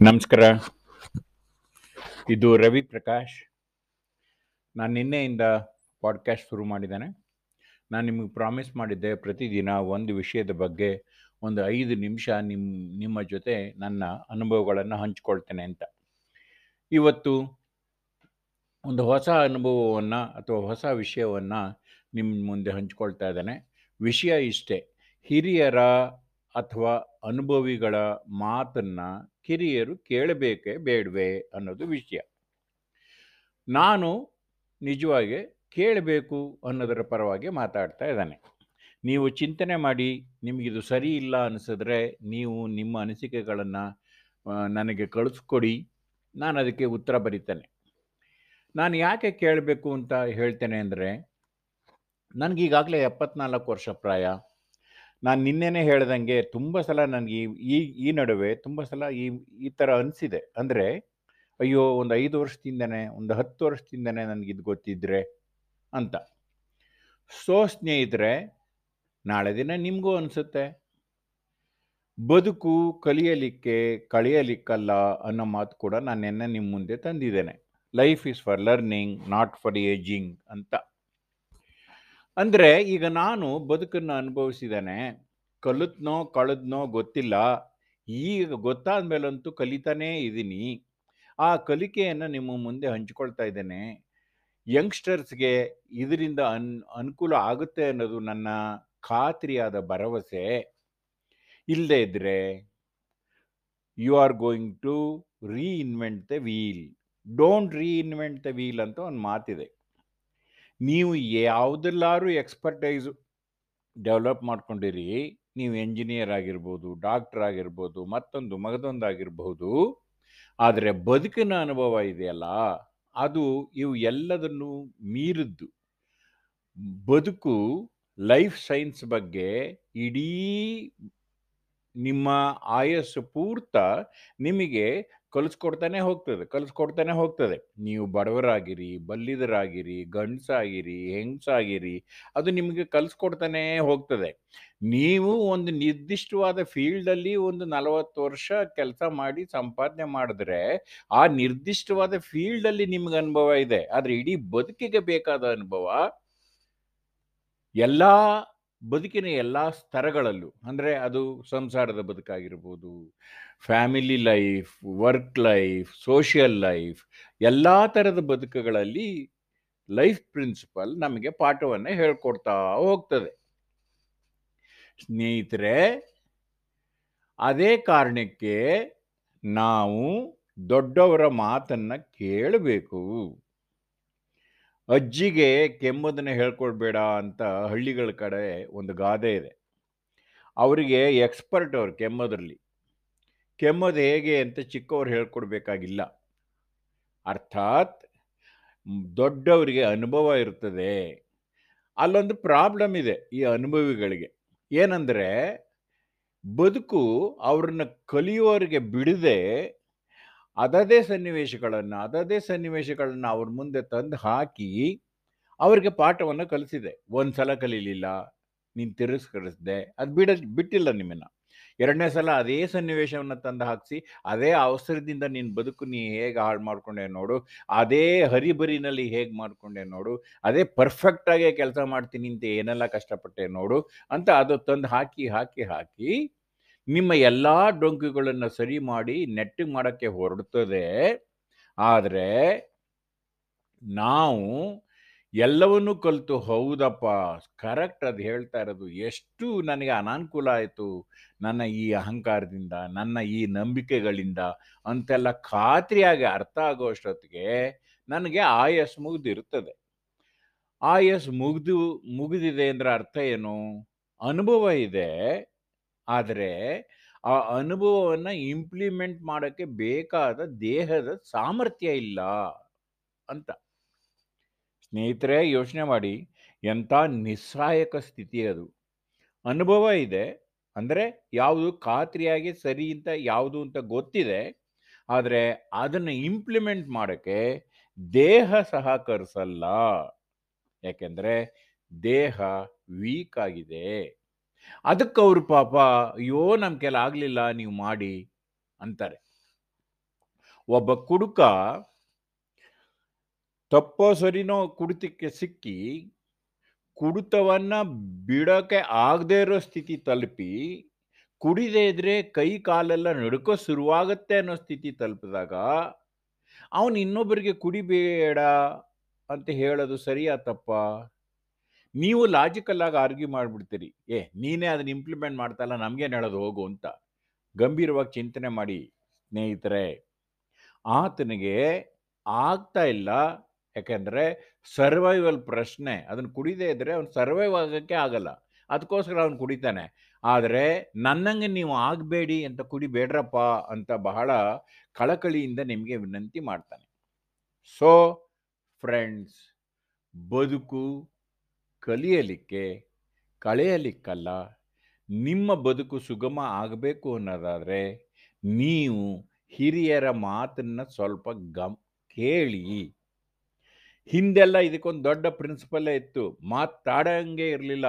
ನಮಸ್ಕಾರ. ಇದು ರವಿ ಪ್ರಕಾಶ್. ನಾನು ನಿನ್ನೆಯಿಂದ ಪಾಡ್ಕಾಸ್ಟ್ ಶುರು ಮಾಡಿದ್ದೇನೆ. ನಾನು ನಿಮಗೆ ಪ್ರಾಮಿಸ್ ಮಾಡಿದ್ದೆ ಪ್ರತಿದಿನ ಒಂದು ವಿಷಯದ ಬಗ್ಗೆ ಒಂದು ಐದು ನಿಮಿಷ ನಿಮ್ಮ ನಿಮ್ಮ ಜೊತೆ ನನ್ನ ಅನುಭವಗಳನ್ನು ಹಂಚಿಕೊಳ್ತೇನೆ ಅಂತ. ಇವತ್ತು ಒಂದು ಹೊಸ ಅನುಭವವನ್ನು ಅಥವಾ ಹೊಸ ವಿಷಯವನ್ನು ನಿಮ್ಮ ಮುಂದೆ ಹಂಚ್ಕೊಳ್ತಾ ಇದ್ದೇನೆ. ವಿಷಯ ಇಷ್ಟೇ. ಹಿರಿಯರ ಅಥವಾ ಅನುಭವಿಗಳ ಮಾತನ್ನು ಕಿರಿಯರು ಕೇಳಬೇಕೇ ಬೇಡವೇ ಅನ್ನೋದು ವಿಷಯ. ನಾನು ನಿಜವಾಗಿ ಕೇಳಬೇಕು ಅನ್ನೋದರ ಪರವಾಗಿ ಮಾತಾಡ್ತಾ ಇದ್ದಾನೆ. ನೀವು ಚಿಂತನೆ ಮಾಡಿ, ನಿಮಗಿದು ಸರಿ ಇಲ್ಲ ಅನಿಸಿದ್ರೆ ನೀವು ನಿಮ್ಮ ಅನಿಸಿಕೆಗಳನ್ನು ನನಗೆ ಕಳಿಸ್ಕೊಡಿ, ನಾನು ಅದಕ್ಕೆ ಉತ್ತರ ಬರೀತೇನೆ. ನಾನು ಯಾಕೆ ಕೇಳಬೇಕು ಅಂತ ಹೇಳ್ತೇನೆ ಅಂದರೆ, ನನಗೀಗಾಗಲೇ ಎಪ್ಪತ್ನಾಲ್ಕು ವರ್ಷ ಪ್ರಾಯ. ನಾನು ನಿನ್ನೆನೇ ಹೇಳ್ದಂಗೆ ತುಂಬ ಸಲ ನನಗೆ ಈ ಈ ನಡುವೆ ತುಂಬ ಸಲ ಈ ಈ ಥರ ಅನಿಸಿದೆ. ಅಂದರೆ, ಅಯ್ಯೋ, ಒಂದು ಐದು ವರ್ಷದಿಂದನೇ, ಒಂದು ಹತ್ತು ವರ್ಷದಿಂದನೇ ಇದು ಗೊತ್ತಿದ್ರೆ ಅಂತ. ಸೊ ಸ್ನೇಹಿತರೆ, ನಾಳೆ ದಿನ ನಿಮಗೂ ಅನಿಸುತ್ತೆ. ಬದುಕು ಕಲಿಯಲಿಕ್ಕೆ ಕಳೆಯಲಿಕ್ಕಲ್ಲ ಅನ್ನೋ ಮಾತು ಕೂಡ ನಾನು ನಿನ್ನೆ ನಿಮ್ಮ ಮುಂದೆ ತಂದಿದ್ದೇನೆ. Life is for learning not for ageing ಅಂತ. ಅಂದರೆ ಈಗ ನಾನು ಬದುಕನ್ನು ಅನುಭವಿಸಿದ್ದೇನೆ. ಕಲಿತ್ನೋ, ಕಳೆದ್ನೋ ಗೊತ್ತಿಲ್ಲ. ಈಗ ಗೊತ್ತಾದ ಮೇಲಂತೂ ಕಲಿತಾನೇ ಇದ್ದೀನಿ. ಆ ಕಲಿಕೆಯನ್ನು ನಿಮ್ಮ ಮುಂದೆ ಹಂಚಿಕೊಳ್ತಾ ಇದ್ದೇನೆ. ಯಂಗ್ಸ್ಟರ್ಸ್ಗೆ ಇದರಿಂದ ಅನ್, ಅನುಕೂಲ ಆಗುತ್ತೆ ಅನ್ನೋದು ನನ್ನ ಖಾತ್ರಿಯಾದ ಭರವಸೆ. ಇಲ್ಲದೇ ಇದ್ದರೆ you are going to reinvent the wheel don't reinvent the wheel ಅಂತ ಒಂದು ಮಾತಿದೆ. ನೀವು ಯಾವುದಲ್ಲಾರು ಎಕ್ಸ್ಪರ್ಟೈಸ್ ಡೆವಲಪ್ ಮಾಡ್ಕೊಂಡಿರಿ, ನೀವು ಎಂಜಿನಿಯರ್ ಆಗಿರ್ಬೋದು ಡಾಕ್ಟರ್ ಆಗಿರ್ಬೋದು, ಮತ್ತೊಂದು ಮಗದೊಂದು ಆಗಿರ್ಬೋದು, ಆದರೆ ಬದುಕಿನ ಅನುಭವ ಇದೆಯಲ್ಲ ಅದು ಇವು ಎಲ್ಲದನ್ನು ಮೀರಿದ್ದು. ಬದುಕು ಲೈಫ್ ಸೈನ್ಸ್ ಬಗ್ಗೆ ಇಡೀ ನಿಮ್ಮ ಆಯಸ್ಸು ಪೂರ್ತ ನಿಮಗೆ ಕಲಿಸ್ಕೊಡ್ತಾನೆ ಹೋಗ್ತದೆ ಕಲಿಸ್ಕೊಡ್ತಾನೆ ಹೋಗ್ತದೆ. ನೀವು ಬಡವರಾಗಿರಿ, ಬಲ್ಲಿದರಾಗಿರಿ, ಗಂಡಸಾಗಿರಿ, ಹೆಂಗಸಾಗಿರಿ, ಅದು ನಿಮಗೆ ಕಲಿಸ್ಕೊಡ್ತಾನೆ ಹೋಗ್ತದೆ. ನೀವು ಒಂದು ನಿರ್ದಿಷ್ಟವಾದ ಫೀಲ್ಡಲ್ಲಿ ಒಂದು ನಲವತ್ತು ವರ್ಷ ಕೆಲಸ ಮಾಡಿ ಸಂಪಾದನೆ ಮಾಡಿದ್ರೆ, ಆ ನಿರ್ದಿಷ್ಟವಾದ ಫೀಲ್ಡಲ್ಲಿ ನಿಮ್ಗೆ ಅನುಭವ ಇದೆ. ಆದರೆ ಇಡೀ ಬದುಕಿಗೆ ಬೇಕಾದ ಅನುಭವ, ಎಲ್ಲ ಬದುಕಿನ ಎಲ್ಲ ಸ್ತರಗಳಲ್ಲೂ, ಅಂದರೆ ಅದು ಸಂಸಾರದ ಬದುಕಾಗಿರ್ಬೋದು, family life, work life, social life, ಎಲ್ಲ ಥರದ ಬದುಕುಗಳಲ್ಲಿ ಲೈಫ್ ಪ್ರಿನ್ಸಿಪಲ್ ನಮಗೆ ಪಾಠವನ್ನು ಹೇಳ್ಕೊಡ್ತಾ ಹೋಗ್ತದೆ. ಸ್ನೇಹಿತರೆ, ಅದೇ ಕಾರಣಕ್ಕೆ ನಾವು ದೊಡ್ಡವರ ಮಾತನ್ನು ಕೇಳಬೇಕು. ಅಜ್ಜಿಗೆ ಕೆಮ್ಮದನ್ನು ಹೇಳ್ಕೊಡ್ಬೇಡ ಅಂತ ಹಳ್ಳಿಗಳ ಕಡೆ ಒಂದು ಗಾದೆ ಇದೆ. ಅವರಿಗೆ ಎಕ್ಸ್ಪರ್ಟ್ ಅವ್ರು ಕೆಮ್ಮೋದ್ರಲ್ಲಿ. ಕೆಮ್ಮೋದು ಹೇಗೆ ಅಂತ ಚಿಕ್ಕವ್ರು ಹೇಳ್ಕೊಡ್ಬೇಕಾಗಿಲ್ಲ. ಅರ್ಥಾತ್ ದೊಡ್ಡವರಿಗೆ ಅನುಭವ ಇರ್ತದೆ. ಅಲ್ಲೊಂದು ಪ್ರಾಬ್ಲಮ್ ಇದೆ ಈ ಅನುಭವಿಗಳಿಗೆ. ಏನಂದರೆ ಬದುಕು ಅವ್ರನ್ನ ಕಲಿಯೋರಿಗೆ ಬಿಡದೆ ಅದದೇ ಸನ್ನಿವೇಶಗಳನ್ನು ಅದದೇ ಸನ್ನಿವೇಶಗಳನ್ನು ಅವ್ರ ಮುಂದೆ ತಂದು ಹಾಕಿ ಅವರಿಗೆ ಪಾಠವನ್ನು ಕಲಿಸಿದೆ. ಒಂದು ಸಲ ಕಲೀಲಿಲ್ಲ, ನೀನು ತಿರಸ್ಕರಿಸಿದೆ, ಅದು ಬಿಡ, ಬಿಟ್ಟಿಲ್ಲ ನಿಮ್ಮನ್ನು. ಎರಡನೇ ಸಲ ಅದೇ ಸನ್ನಿವೇಶವನ್ನು ತಂದು ಹಾಕಿಸಿ, ಅದೇ ಅವಸರದಿಂದ ನಿನ್ನ ಬದುಕು ನೀ ಹೇಗೆ ಹಾಳು ಮಾಡಿಕೊಂಡೆ ನೋಡು, ಅದೇ ಹರಿಬರಿನಲ್ಲಿ ಹೇಗೆ ಮಾಡ್ಕೊಂಡೆ ನೋಡು, ಅದೇ ಪರ್ಫೆಕ್ಟಾಗಿ ಕೆಲಸ ಮಾಡ್ತೀನಿ ಅಂತ ಏನೆಲ್ಲ ಕಷ್ಟಪಟ್ಟೆ ನೋಡು ಅಂತ ಅದು ತಂದು ಹಾಕಿ ಹಾಕಿ ಹಾಕಿ ನಿಮ್ಮ ಎಲ್ಲ ಡೊಂಕಿಗಳನ್ನು ಸರಿ ಮಾಡಿ ನೆಟ್ಟಿಂಗ್ ಮಾಡೋಕ್ಕೆ ಹೊರಡ್ತದೆ. ಆದರೆ ನಾವು ಎಲ್ಲವನ್ನೂ ಕಲಿತು ಹೌದಪ್ಪ. ಕರೆಕ್ಟ್ ಅದು ಹೇಳ್ತಾ ಇರೋದು. ಎಷ್ಟು ನನಗೆ ಅನಾನುಕೂಲ ಆಯಿತು ನನ್ನ ಈ ಅಹಂಕಾರದಿಂದ, ನನ್ನ ಈ ನಂಬಿಕೆಗಳಿಂದ ಅಂತೆಲ್ಲ ಖಾತ್ರಿಯಾಗಿ ಅರ್ಥ ಆಗೋಷ್ಟೊತ್ತಿಗೆ ನನಗೆ ಆಯಸ್ ಮುಗಿದಿರುತ್ತದೆ. ಆಯಸ್ ಮುಗಿದು, ಮುಗಿದಿದೆ ಅಂದರೆ ಅರ್ಥ ಏನು? ಅನುಭವ ಇದೆ. ಆದರೆ ಆ ಅನುಭವವನ್ನು ಇಂಪ್ಲಿಮೆಂಟ್ ಮಾಡೋಕ್ಕೆ ಬೇಕಾದ ದೇಹದ ಸಾಮರ್ಥ್ಯ ಇಲ್ಲ ಅಂತ. ಸ್ನೇಹಿತರೆ, ಯೋಚನೆ ಮಾಡಿ. ಎಂಥ ನಿಸ್ಸಹಾಯಕ ಸ್ಥಿತಿ ಅದು. ಅನುಭವ ಇದೆ. ಅಂದರೆ ಯಾವುದು ಖಾತ್ರಿಯಾಗಿ ಸರಿ ಅಂತ ಯಾವುದು ಅಂತ ಗೊತ್ತಿದೆ. ಆದರೆ ಅದನ್ನು ಇಂಪ್ಲಿಮೆಂಟ್ ಮಾಡೋಕ್ಕೆ ದೇಹ ಸಹಕರಿಸಲ್ಲ ಯಾಕೆಂದರೆ ದೇಹ ವೀಕ್ ಆಗಿದೆ. ಅದಕ್ಕೆ ಅವರು ಪಾಪ, ಅಯ್ಯೋ ನಮ್ಮ ಕೆಲ ಆಗಲಿಲ್ಲ, ನೀವು ಮಾಡಿ ಅಂತಾರೆ. ಒಬ್ಬ ಕುಡುಕ ತಪ್ಪೋ ಸರಿನೋ ಕುಡಿತಕ್ಕೆ ಸಿಕ್ಕಿ ಕುಡಿತವನ್ನು ಬಿಡೋಕೆ ಆಗದೇ ಇರೋ ಸ್ಥಿತಿ ತಲುಪಿ, ಕುಡಿದೇ ಇದ್ರೆ ಕೈ ಕಾಲೆಲ್ಲ ನಡುಕೋ ಶುರುವಾಗತ್ತೆ ಅನ್ನೋ ಸ್ಥಿತಿ ತಲುಪಿದಾಗ, ಅವನು ಇನ್ನೊಬ್ಬರಿಗೆ ಕುಡಿಬೇಡ ಅಂತ ಹೇಳೋದು ಸರಿಯಾ ತಪ್ಪ? ನೀವು ಲಾಜಿಕಲ್ ಆಗಿ ಆರ್ಗ್ಯೂ ಮಾಡಿಬಿಡ್ತೀರಿ. ಏ, ನೀನೇ ಅದನ್ನ ಇಂಪ್ಲಿಮೆಂಟ್ ಮಾಡ್ತಲ್ಲ ನಮ್ಗೇನು ಹೇಳೋದು ಹೋಗು ಅಂತ. ಗಂಭೀರವಾಗಿ ಚಿಂತನೆ ಮಾಡಿ, ಸ್ನೇಹಿತರೆ. ಆತನಿಗೆ ಆಗ್ತಾ ಇಲ್ಲ, ಯಾಕೆಂದರೆ ಸರ್ವೈವಲ್ ಪ್ರಶ್ನೆ. ಅದನ್ನು ಕುಡಿದೇ ಇದ್ರೆ ಅವ್ನು ಸರ್ವೈವ್ ಆಗೋಕ್ಕೆ ಆಗಲ್ಲ. ಅದಕ್ಕೋಸ್ಕರ ಅವ್ನು ಕುಡಿತಾನೆ. ಆದರೆ ನನ್ನಂಗೆ ನೀವು ಆಗಬೇಡಿ ಅಂತ ಕುಡಿಬೇಡ್ರಪ್ಪ ಅಂತ ಬಹಳ ಕಳಕಳಿಯಿಂದ ನಿಮಗೆ ವಿನಂತಿ ಮಾಡ್ತಾನೆ. ಸೊ ಫ್ರೆಂಡ್ಸ್ ಬದುಕು ಕಲಿಯಲಿಕ್ಕೆ, ಕಳೆಯಲಿಕ್ಕಲ್ಲ, ನಿಮ್ಮ ಬದುಕು ಸುಗಮ ಆಗಬೇಕು ಅನ್ನೋದಾದರೆ, ನೀವು ಹಿರಿಯರ ಮಾತನ್ನ ಸ್ವಲ್ಪ ಗಮ್, ಕೇಳಿ. ಹಿಂದೆಲ್ಲ ಇದಕ್ಕೊಂದು ದೊಡ್ಡ ಪ್ರಿನ್ಸಿಪಲ್ಲೇ ಇತ್ತು ಮಾತಾಡಂಗೆ ಇರಲಿಲ್ಲ.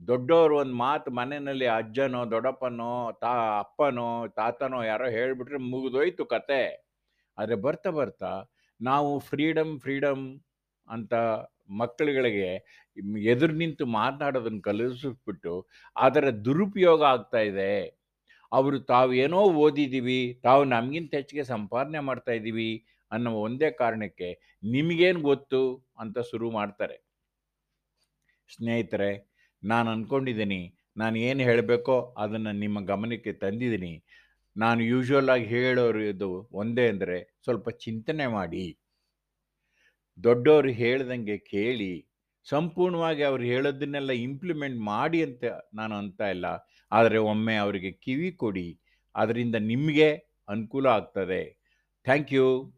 ದೊಡ್ಡವರು ಒಂದು ಮಾತು ಮನೆಯಲ್ಲಿ ಅಜ್ಜನೋ, ದೊಡ್ಡಪ್ಪನೋ, ತಾ, ಅಪ್ಪನೋ, ತಾತನೋ ಯಾರೋ ಹೇಳಿಬಿಟ್ರೆ ಮುಗಿದೋಯ್ತು ಕತೆ. ಆದರೆ ಬರ್ತಾ ಬರ್ತಾ ನಾವು ಫ್ರೀಡಮ್ ಫ್ರೀಡಮ್ ಅಂತ ಮಕ್ಕಳುಗಳಿಗೆ ಎದುರು ನಿಂತು ಮಾತನಾಡೋದನ್ನು ಕಲಿಸ್ಬಿಟ್ಟು ಅದರ ದುರುಪಯೋಗ ಆಗ್ತಾ ಇದೆ. ಅವರು ತಾವು ಏನೋ ಓದಿದ್ದೀವಿ, ತಾವು ನಮಗಿಂತ ಹೆಚ್ಚಿಗೆ ಸಂಪಾದನೆ ಮಾಡ್ತಾ ಇದ್ದೀವಿ ಅನ್ನೋ ಒಂದೇ ಕಾರಣಕ್ಕೆ ನಿಮಗೇನು ಗೊತ್ತು ಅಂತ ಶುರು ಮಾಡ್ತಾರೆ. ಸ್ನೇಹಿತರೆ, ನಾನು ಅಂದ್ಕೊಂಡಿದ್ದೀನಿ ನಾನು ಏನು ಹೇಳಬೇಕೋ ಅದನ್ನು ನಿಮ್ಮ ಗಮನಕ್ಕೆ ತಂದಿದ್ದೀನಿ. ನಾನು ಯೂಶ್ವಲ್ ಆಗಿ ಹೇಳೋರು ಇದು ಒಂದೇ ಅಂದರೆ ಸ್ವಲ್ಪ ಚಿಂತನೆ ಮಾಡಿ. ದೊಡ್ಡವರು ಹೇಳ್ದಂಗೆ ಕೇಳಿ ಸಂಪೂರ್ಣವಾಗಿ ಅವ್ರು ಹೇಳೋದನ್ನೆಲ್ಲ ಇಂಪ್ಲಿಮೆಂಟ್ ಮಾಡಿ ಅಂತ ನಾನು ಅಂತ ಇಲ್ಲ. ಆದರೆ ಒಮ್ಮೆ ಅವರಿಗೆ ಕಿವಿ ಕೊಡಿ. ಅದರಿಂದ ನಿಮಗೆ ಅನುಕೂಲ ಆಗ್ತದೆ. Thank you.